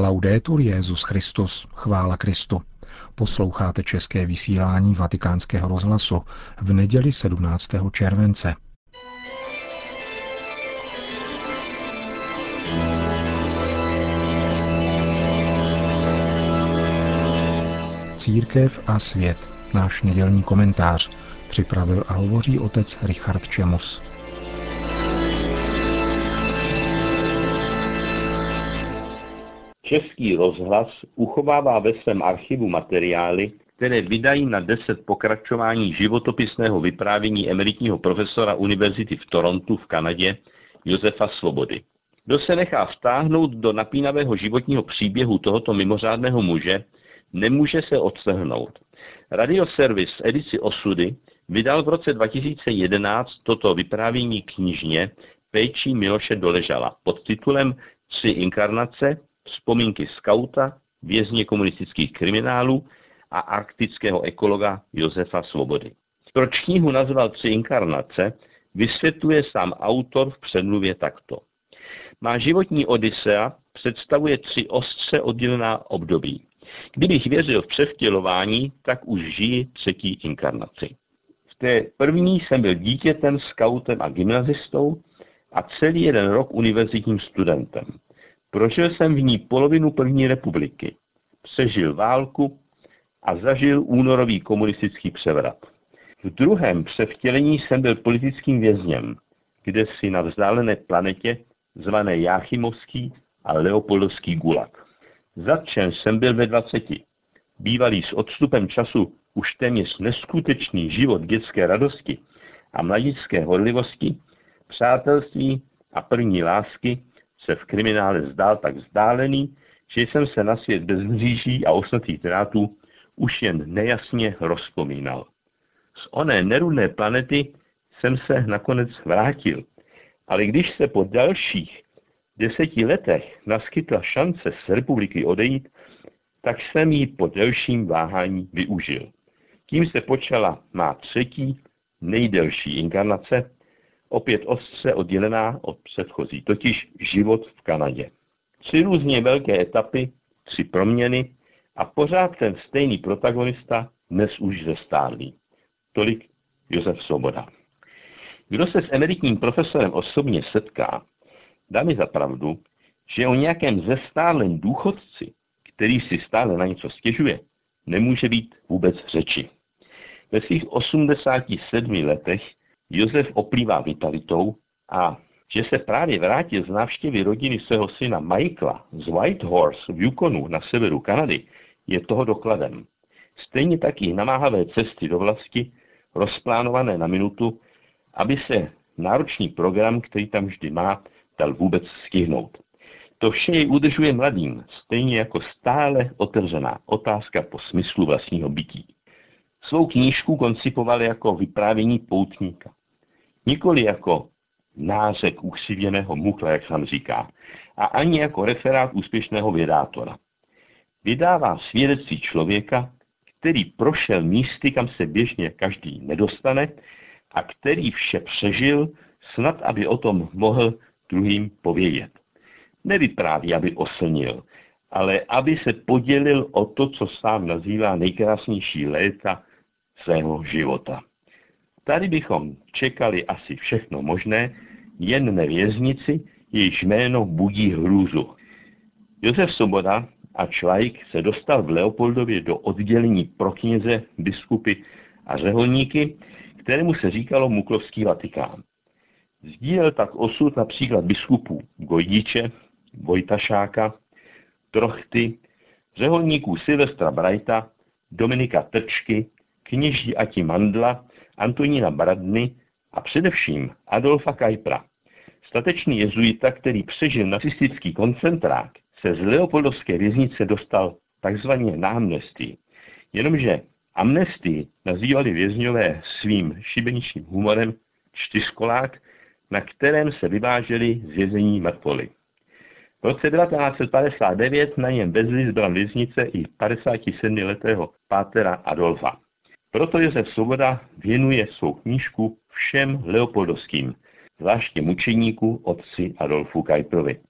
Laudetur Jezus Christus, chvála Kristu. Posloucháte české vysílání Vatikánského rozhlasu v neděli 17. července. Církev a svět, náš nedělní komentář, připravil a hovoří otec Richard Čemus. Český rozhlas uchovává ve svém archivu materiály, které vydají na deset pokračování životopisného vyprávění emeritního profesora univerzity v Torontu v Kanadě Josefa Svobody. Kdo se nechá vtáhnout do napínavého životního příběhu tohoto mimořádného muže, nemůže se odstrhnout. Radioservis edici Osudy vydal v roce 2011 toto vyprávění knižně péčí Miloše Doležala pod titulem Tři inkarnace, vzpomínky skauta, vězně komunistických kriminálů a arktického ekologa Josefa Svobody. Proč knihu nazval Tři inkarnace, vysvětluje sám autor v předmluvě takto. Má životní odisea představuje tři ostře oddělená období. Kdybych věřil v převtělování, tak už žiji třetí inkarnaci. V té první jsem byl dítětem, skautem a gymnazistou a celý jeden rok univerzitním studentem. Prožil jsem v ní polovinu první republiky. Přežil válku a zažil únorový komunistický převrat. V druhém převtělení jsem byl politickým vězněm, kde si na vzdálené planetě zvané Jáchymovský a Leopoldovský gulag. Zatčen jsem byl ve 20. Bývalý s odstupem času už téměř neskutečný život dětské radosti a mladické horlivosti, přátelství a první lásky se v kriminále zdál tak vzdálený, že jsem se na svět bez mříží a osnatých drátů už jen nejasně rozpomínal. Z oné nerudné planety jsem se nakonec vrátil, ale když se po dalších deseti letech naskytla šance z republiky odejít, tak jsem ji po delším váhání využil. Tím se počala má třetí, nejdelší inkarnace, opět ostře oddělená od předchozí, totiž život v Kanadě. Tři různě velké etapy, tři proměny a pořád ten stejný protagonista, dnes už zestárlý. Tolik Josef Svoboda. Kdo se s emeritním profesorem osobně setká, dá mi za pravdu, že o nějakém zestálém důchodci, který si stále na něco stěžuje, nemůže být vůbec řeči. Ve svých 87 letech Josef oplývá vitalitou a že se právě vrátil z návštěvy rodiny svého syna Michaela z Whitehorse v Yukonu na severu Kanady, je toho dokladem. Stejně tak i namáhavé cesty do vlasti, rozplánované na minutu, aby se náročný program, který tam vždy má, dal vůbec stihnout. To vše jej udržuje mladým, stejně jako stále otevřená otázka po smyslu vlastního bytí. Svou knížku koncipoval jako vyprávění poutníka. Nikoli jako nářek úsivěného mukla, jak sám říká, a ani jako referát úspěšného vědátora. Vydává svědectví člověka, který prošel místy, kam se běžně každý nedostane a který vše přežil, snad aby o tom mohl druhým povědět. Nevypráví, aby oslnil, ale aby se podělil o to, co sám nazývá nejkrásnější léta svého života. Tady bychom čekali asi všechno možné, jen ne věznici, jejíž jméno budí hrůzu. Josef Soboda a Člajk se dostal v Leopoldově do oddělení pro kněze, biskupy a řeholníky, kterému se říkalo Muklovský Vatikán. Sdílel tak osud například biskupů Gojdiče, Vojtašáka, Trochty, řeholníků Silvestra Brajta, Dominika Trčky, kněží Ati Mandla Antonína Bradny a především Adolfa Kajpra. Statečný jezuita, který přežil nacistický koncentrák, se z Leopoldovské věznice dostal takzvaně na amnestii. Jenomže amnestii nazývali vězňové svým šibeničním humorem čtyřkolák, na kterém se vyváželi z vězení mrtvoly. V roce 1959 na něm vezli z věznice i 57-letého pátera Adolfa. Proto Josef Svoboda věnuje svou knížku všem leopoldovským, zvláště mučeníku otci Adolfu Kajprovi,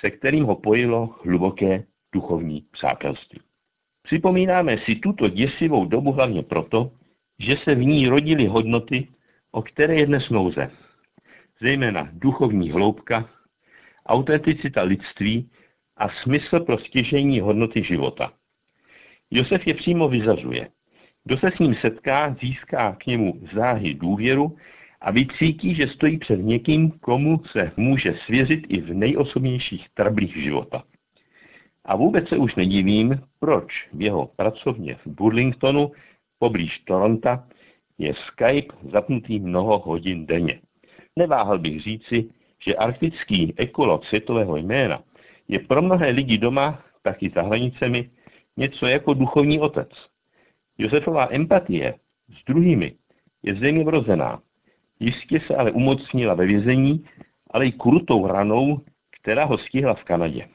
se kterým ho pojilo hluboké duchovní přátelství. Připomínáme si tuto děsivou dobu hlavně proto, že se v ní rodily hodnoty, o které je dnes nouze. Zejména duchovní hloubka, autenticita lidství a smysl pro stěžení hodnoty života. Josef je přímo vyzařuje. Kdo se s ním setká, získá k němu záhy důvěru a vycítí, že stojí před někým, komu se může svěřit i v nejosobnějších trablích života. A vůbec se už nedivím, proč v jeho pracovně v Burlingtonu, poblíž Toronta, je Skype zapnutý mnoho hodin denně. Neváhal bych říci, že arktický ekolog světového jména je pro mnohé lidi doma, tak i za hranicemi, něco jako duchovní otec. Josefová empatie s druhými je zřejmě vrozená. Jistě se ale umocnila ve vězení, ale i krutou ranou, která ho stihla v Kanadě.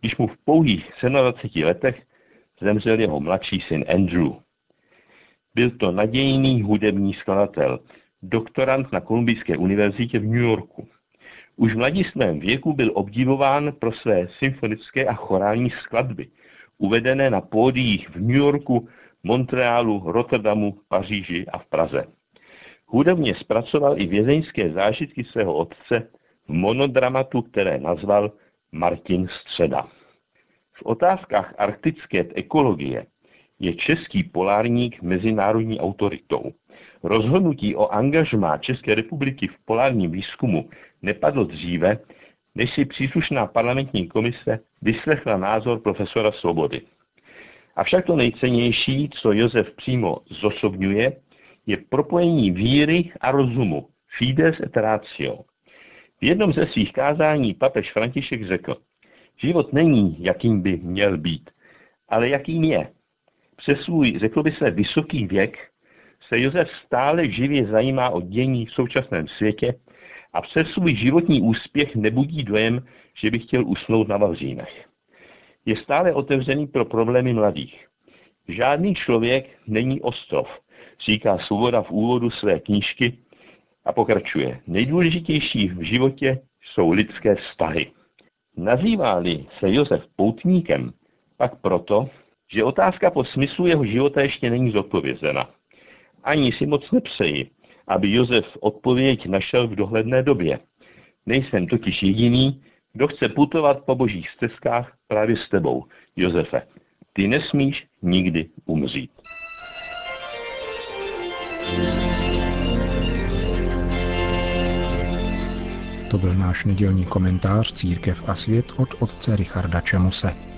Když mu v pouhých 27 letech zemřel jeho mladší syn Andrew. Byl to nadějný hudební skladatel, doktorant na Kolumbijské univerzitě v New Yorku. Už v mladistvém věku byl obdivován pro své symfonické a chorální skladby, uvedené na pódiích v New Yorku, Montrealu, Rotterdamu, Paříži a v Praze. Hudebně zpracoval i vězeňské zážitky svého otce v monodramatu, které nazval Martin Středa. V otázkách arktické ekologie je český polárník mezinárodní autoritou. Rozhodnutí o angažmá České republiky v polárním výzkumu nepadlo dříve, než si příslušná parlamentní komise vyslechla názor profesora Svobody. Avšak to nejcennější, co Josef přímo zosobňuje, je propojení víry a rozumu, fides et ratio. V jednom ze svých kázání papež František řekl, život není, jakým by měl být, ale jakým je. Přes svůj, řekl by se, vysoký věk se Josef stále živě zajímá o dění v současném světě a přes svůj životní úspěch nebudí dojem, že by chtěl usnout na Vavřínech. Je stále otevřený pro problémy mladých. Žádný člověk není ostrov, říká Svoboda v úvodu své knížky a pokračuje. Nejdůležitější v životě jsou lidské vztahy. Nazývá-li se Josef poutníkem, pak proto, že otázka po smyslu jeho života ještě není zodpovězena. Ani si moc nepřeji, aby Josef odpověď našel v dohledné době. Nejsem totiž jediný, kdo chce putovat po božích stezkách právě s tebou, Josefe. Ty nesmíš nikdy umřít. To byl náš nedělní komentář Církev a svět od otce Richarda Čemuse.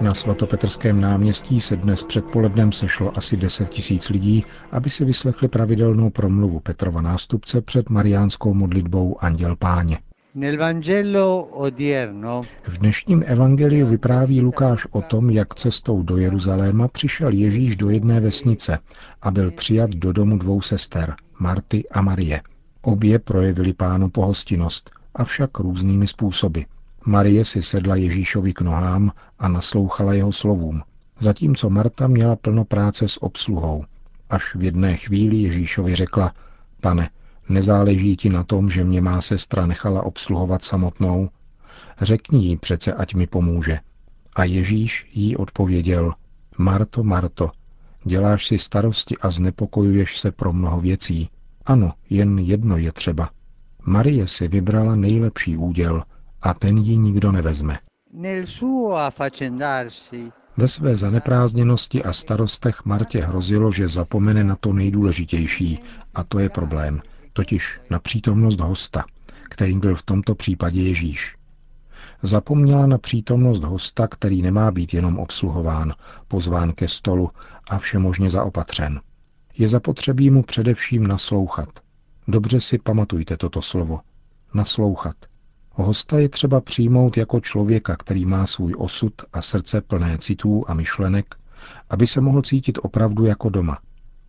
Na svatopetrském náměstí se dnes předpolednem sešlo asi 10 tisíc lidí, aby si vyslechli pravidelnou promluvu Petrova nástupce před mariánskou modlitbou Anděl Páně. V dnešním evangeliu vypráví Lukáš o tom, jak cestou do Jeruzaléma přišel Ježíš do jedné vesnice a byl přijat do domu dvou sester, Marty a Marie. Obě projevili pánu pohostinnost, avšak různými způsoby – Marie si sedla Ježíšovi k nohám a naslouchala jeho slovům, zatímco Marta měla plno práce s obsluhou. Až v jedné chvíli Ježíšovi řekla, pane, nezáleží ti na tom, že mě má sestra nechala obsluhovat samotnou? Řekni jí přece, ať mi pomůže. A Ježíš jí odpověděl, Marto, Marto, děláš si starosti a znepokojuješ se pro mnoho věcí. Ano, jen jedno je třeba. Marie si vybrala nejlepší úděl – a ten ji nikdo nevezme. Ve své zaneprázdněnosti a starostech Martě hrozilo, že zapomene na to nejdůležitější, a to je problém, totiž na přítomnost hosta, kterým byl v tomto případě Ježíš. Zapomněla na přítomnost hosta, který nemá být jenom obsluhován, pozván ke stolu a všemožně zaopatřen. Je zapotřebí mu především naslouchat. Dobře si pamatujte toto slovo. Naslouchat – Hosta je třeba přijmout jako člověka, který má svůj osud a srdce plné citů a myšlenek, aby se mohl cítit opravdu jako doma.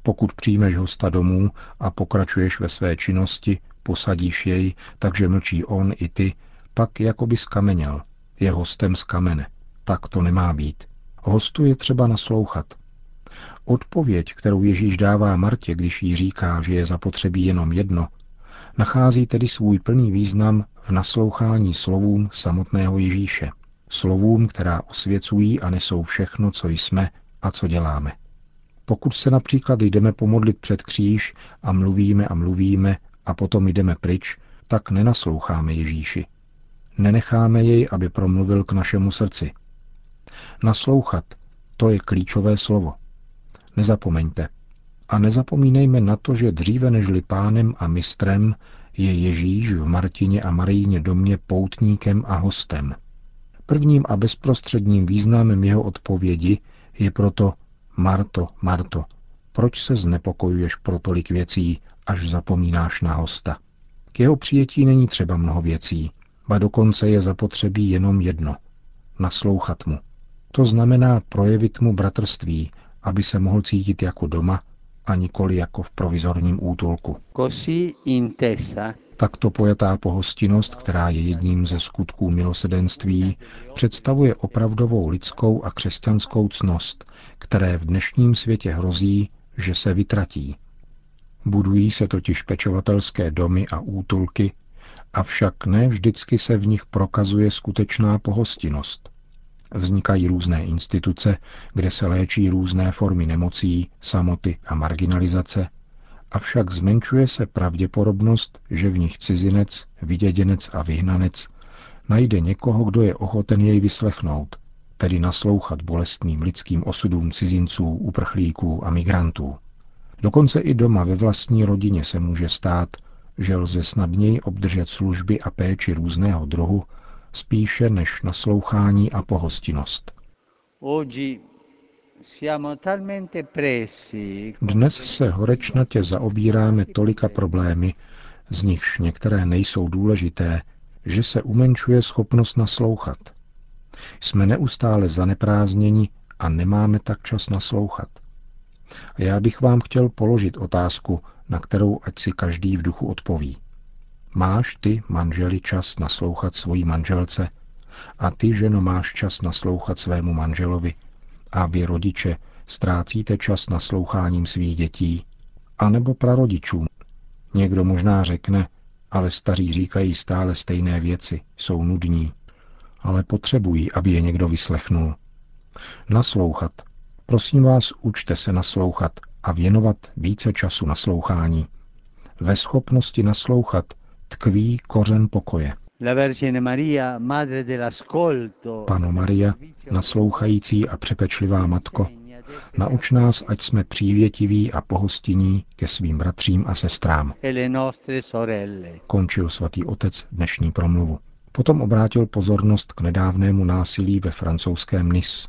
Pokud přijmeš hosta domů a pokračuješ ve své činnosti, posadíš jej, takže mlčí on i ty, pak jako by skameněl, je hostem z kamene. Tak to nemá být. Hostu je třeba naslouchat. Odpověď, kterou Ježíš dává Martě, když jí říká, že je zapotřebí jenom jedno, nachází tedy svůj plný význam v naslouchání slovům samotného Ježíše. Slovům, která osvěcují a nesou všechno, co jsme a co děláme. Pokud se například jdeme pomodlit před kříž a mluvíme a mluvíme a potom jdeme pryč, tak nenasloucháme Ježíši. Nenecháme jej, aby promluvil k našemu srdci. Naslouchat, to je klíčové slovo. Nezapomeňte. A nezapomínejme na to, že dříve nežli pánem a mistrem je Ježíš v Martině a Marijně domě poutníkem a hostem. Prvním a bezprostředním významem jeho odpovědi je proto Marto, Marto, proč se znepokojuješ pro tolik věcí, až zapomínáš na hosta? K jeho přijetí není třeba mnoho věcí, ba dokonce je zapotřebí jenom jedno – naslouchat mu. To znamená projevit mu bratrství, aby se mohl cítit jako doma a nikoli jako v provizorním útulku. Takto pojatá pohostinnost, která je jedním ze skutků milosedenství, představuje opravdovou lidskou a křesťanskou cnost, které v dnešním světě hrozí, že se vytratí. Budují se totiž pečovatelské domy a útulky, avšak ne vždycky se v nich prokazuje skutečná pohostinnost. Vznikají různé instituce, kde se léčí různé formy nemocí, samoty a marginalizace, avšak zmenšuje se pravděpodobnost, že v nich cizinec, vyděděnec a vyhnanec najde někoho, kdo je ochoten jej vyslechnout, tedy naslouchat bolestným lidským osudům cizinců, uprchlíků a migrantů. Dokonce i doma ve vlastní rodině se může stát, že lze snadněji obdržet služby a péči různého druhu, spíše než naslouchání a pohostinnost. Dnes se horečnatě zaobíráme tolika problémy, z nichž některé nejsou důležité, že se umenšuje schopnost naslouchat. Jsme neustále zaneprázdněni a nemáme tak čas naslouchat. A já bych vám chtěl položit otázku, na kterou ať si každý v duchu odpoví. Máš ty, manželi, čas naslouchat svojí manželce a ty, ženo, máš čas naslouchat svému manželovi a vy, rodiče, ztrácíte čas nasloucháním svých dětí, anebo prarodičům. Někdo možná řekne, ale staří říkají stále stejné věci, jsou nudní, ale potřebují, aby je někdo vyslechnul. Naslouchat. Prosím vás, učte se naslouchat a věnovat více času naslouchání. Ve schopnosti naslouchat tkví kořen pokoje. Pano Maria, naslouchající a přepečlivá matko, nauč nás, ať jsme přívětiví a pohostinní ke svým bratřím a sestrám. Končil svatý otec dnešní promluvu. Potom obrátil pozornost k nedávnému násilí ve francouzském Nice.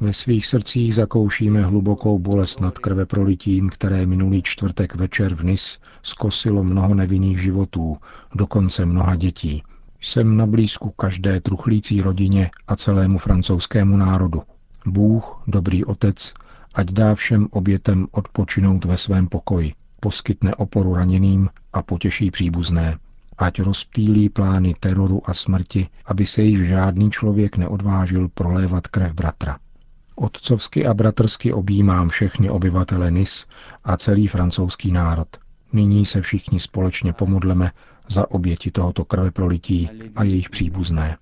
Ve svých srdcích zakoušíme hlubokou bolest nad krve prolitím, které minulý čtvrtek večer v Nice skosilo mnoho nevinných životů, dokonce mnoha dětí. Jsem na blízku každé truchlící rodině a celému francouzskému národu. Bůh, dobrý otec, ať dá všem obětem odpočinout ve svém pokoji, poskytne oporu raněným a potěší příbuzné ať rozptýlí plány teroru a smrti, aby se již žádný člověk neodvážil prolévat krev bratra. Otcovsky a bratrsky objímám všechny obyvatele Nis a celý francouzský národ. Nyní se všichni společně pomodleme za oběti tohoto krveprolití a jejich příbuzné.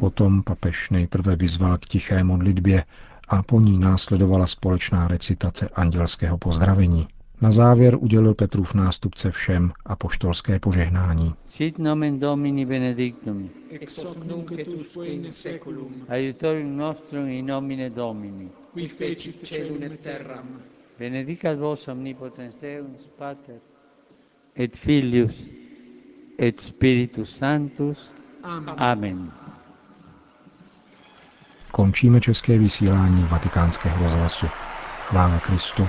Potom papež nejprve vyzval k tiché modlitbě a po ní následovala společná recitace andělského pozdravení. Na závěr udělil Petrův nástupce všem a poštolské požehnání. Sit nomen Domini benedictum. Ex hoc nunc et usque in seculum. Aiutorium nostrum in nomine Domini. Qui fecit celum et terram. Benedicat vos omnipotens Deus, Pater, et Filius, et Spiritus Sanctus. Amen. Amen. Končíme české vysílání vatikánského rozhlasu. Chvála Kristu.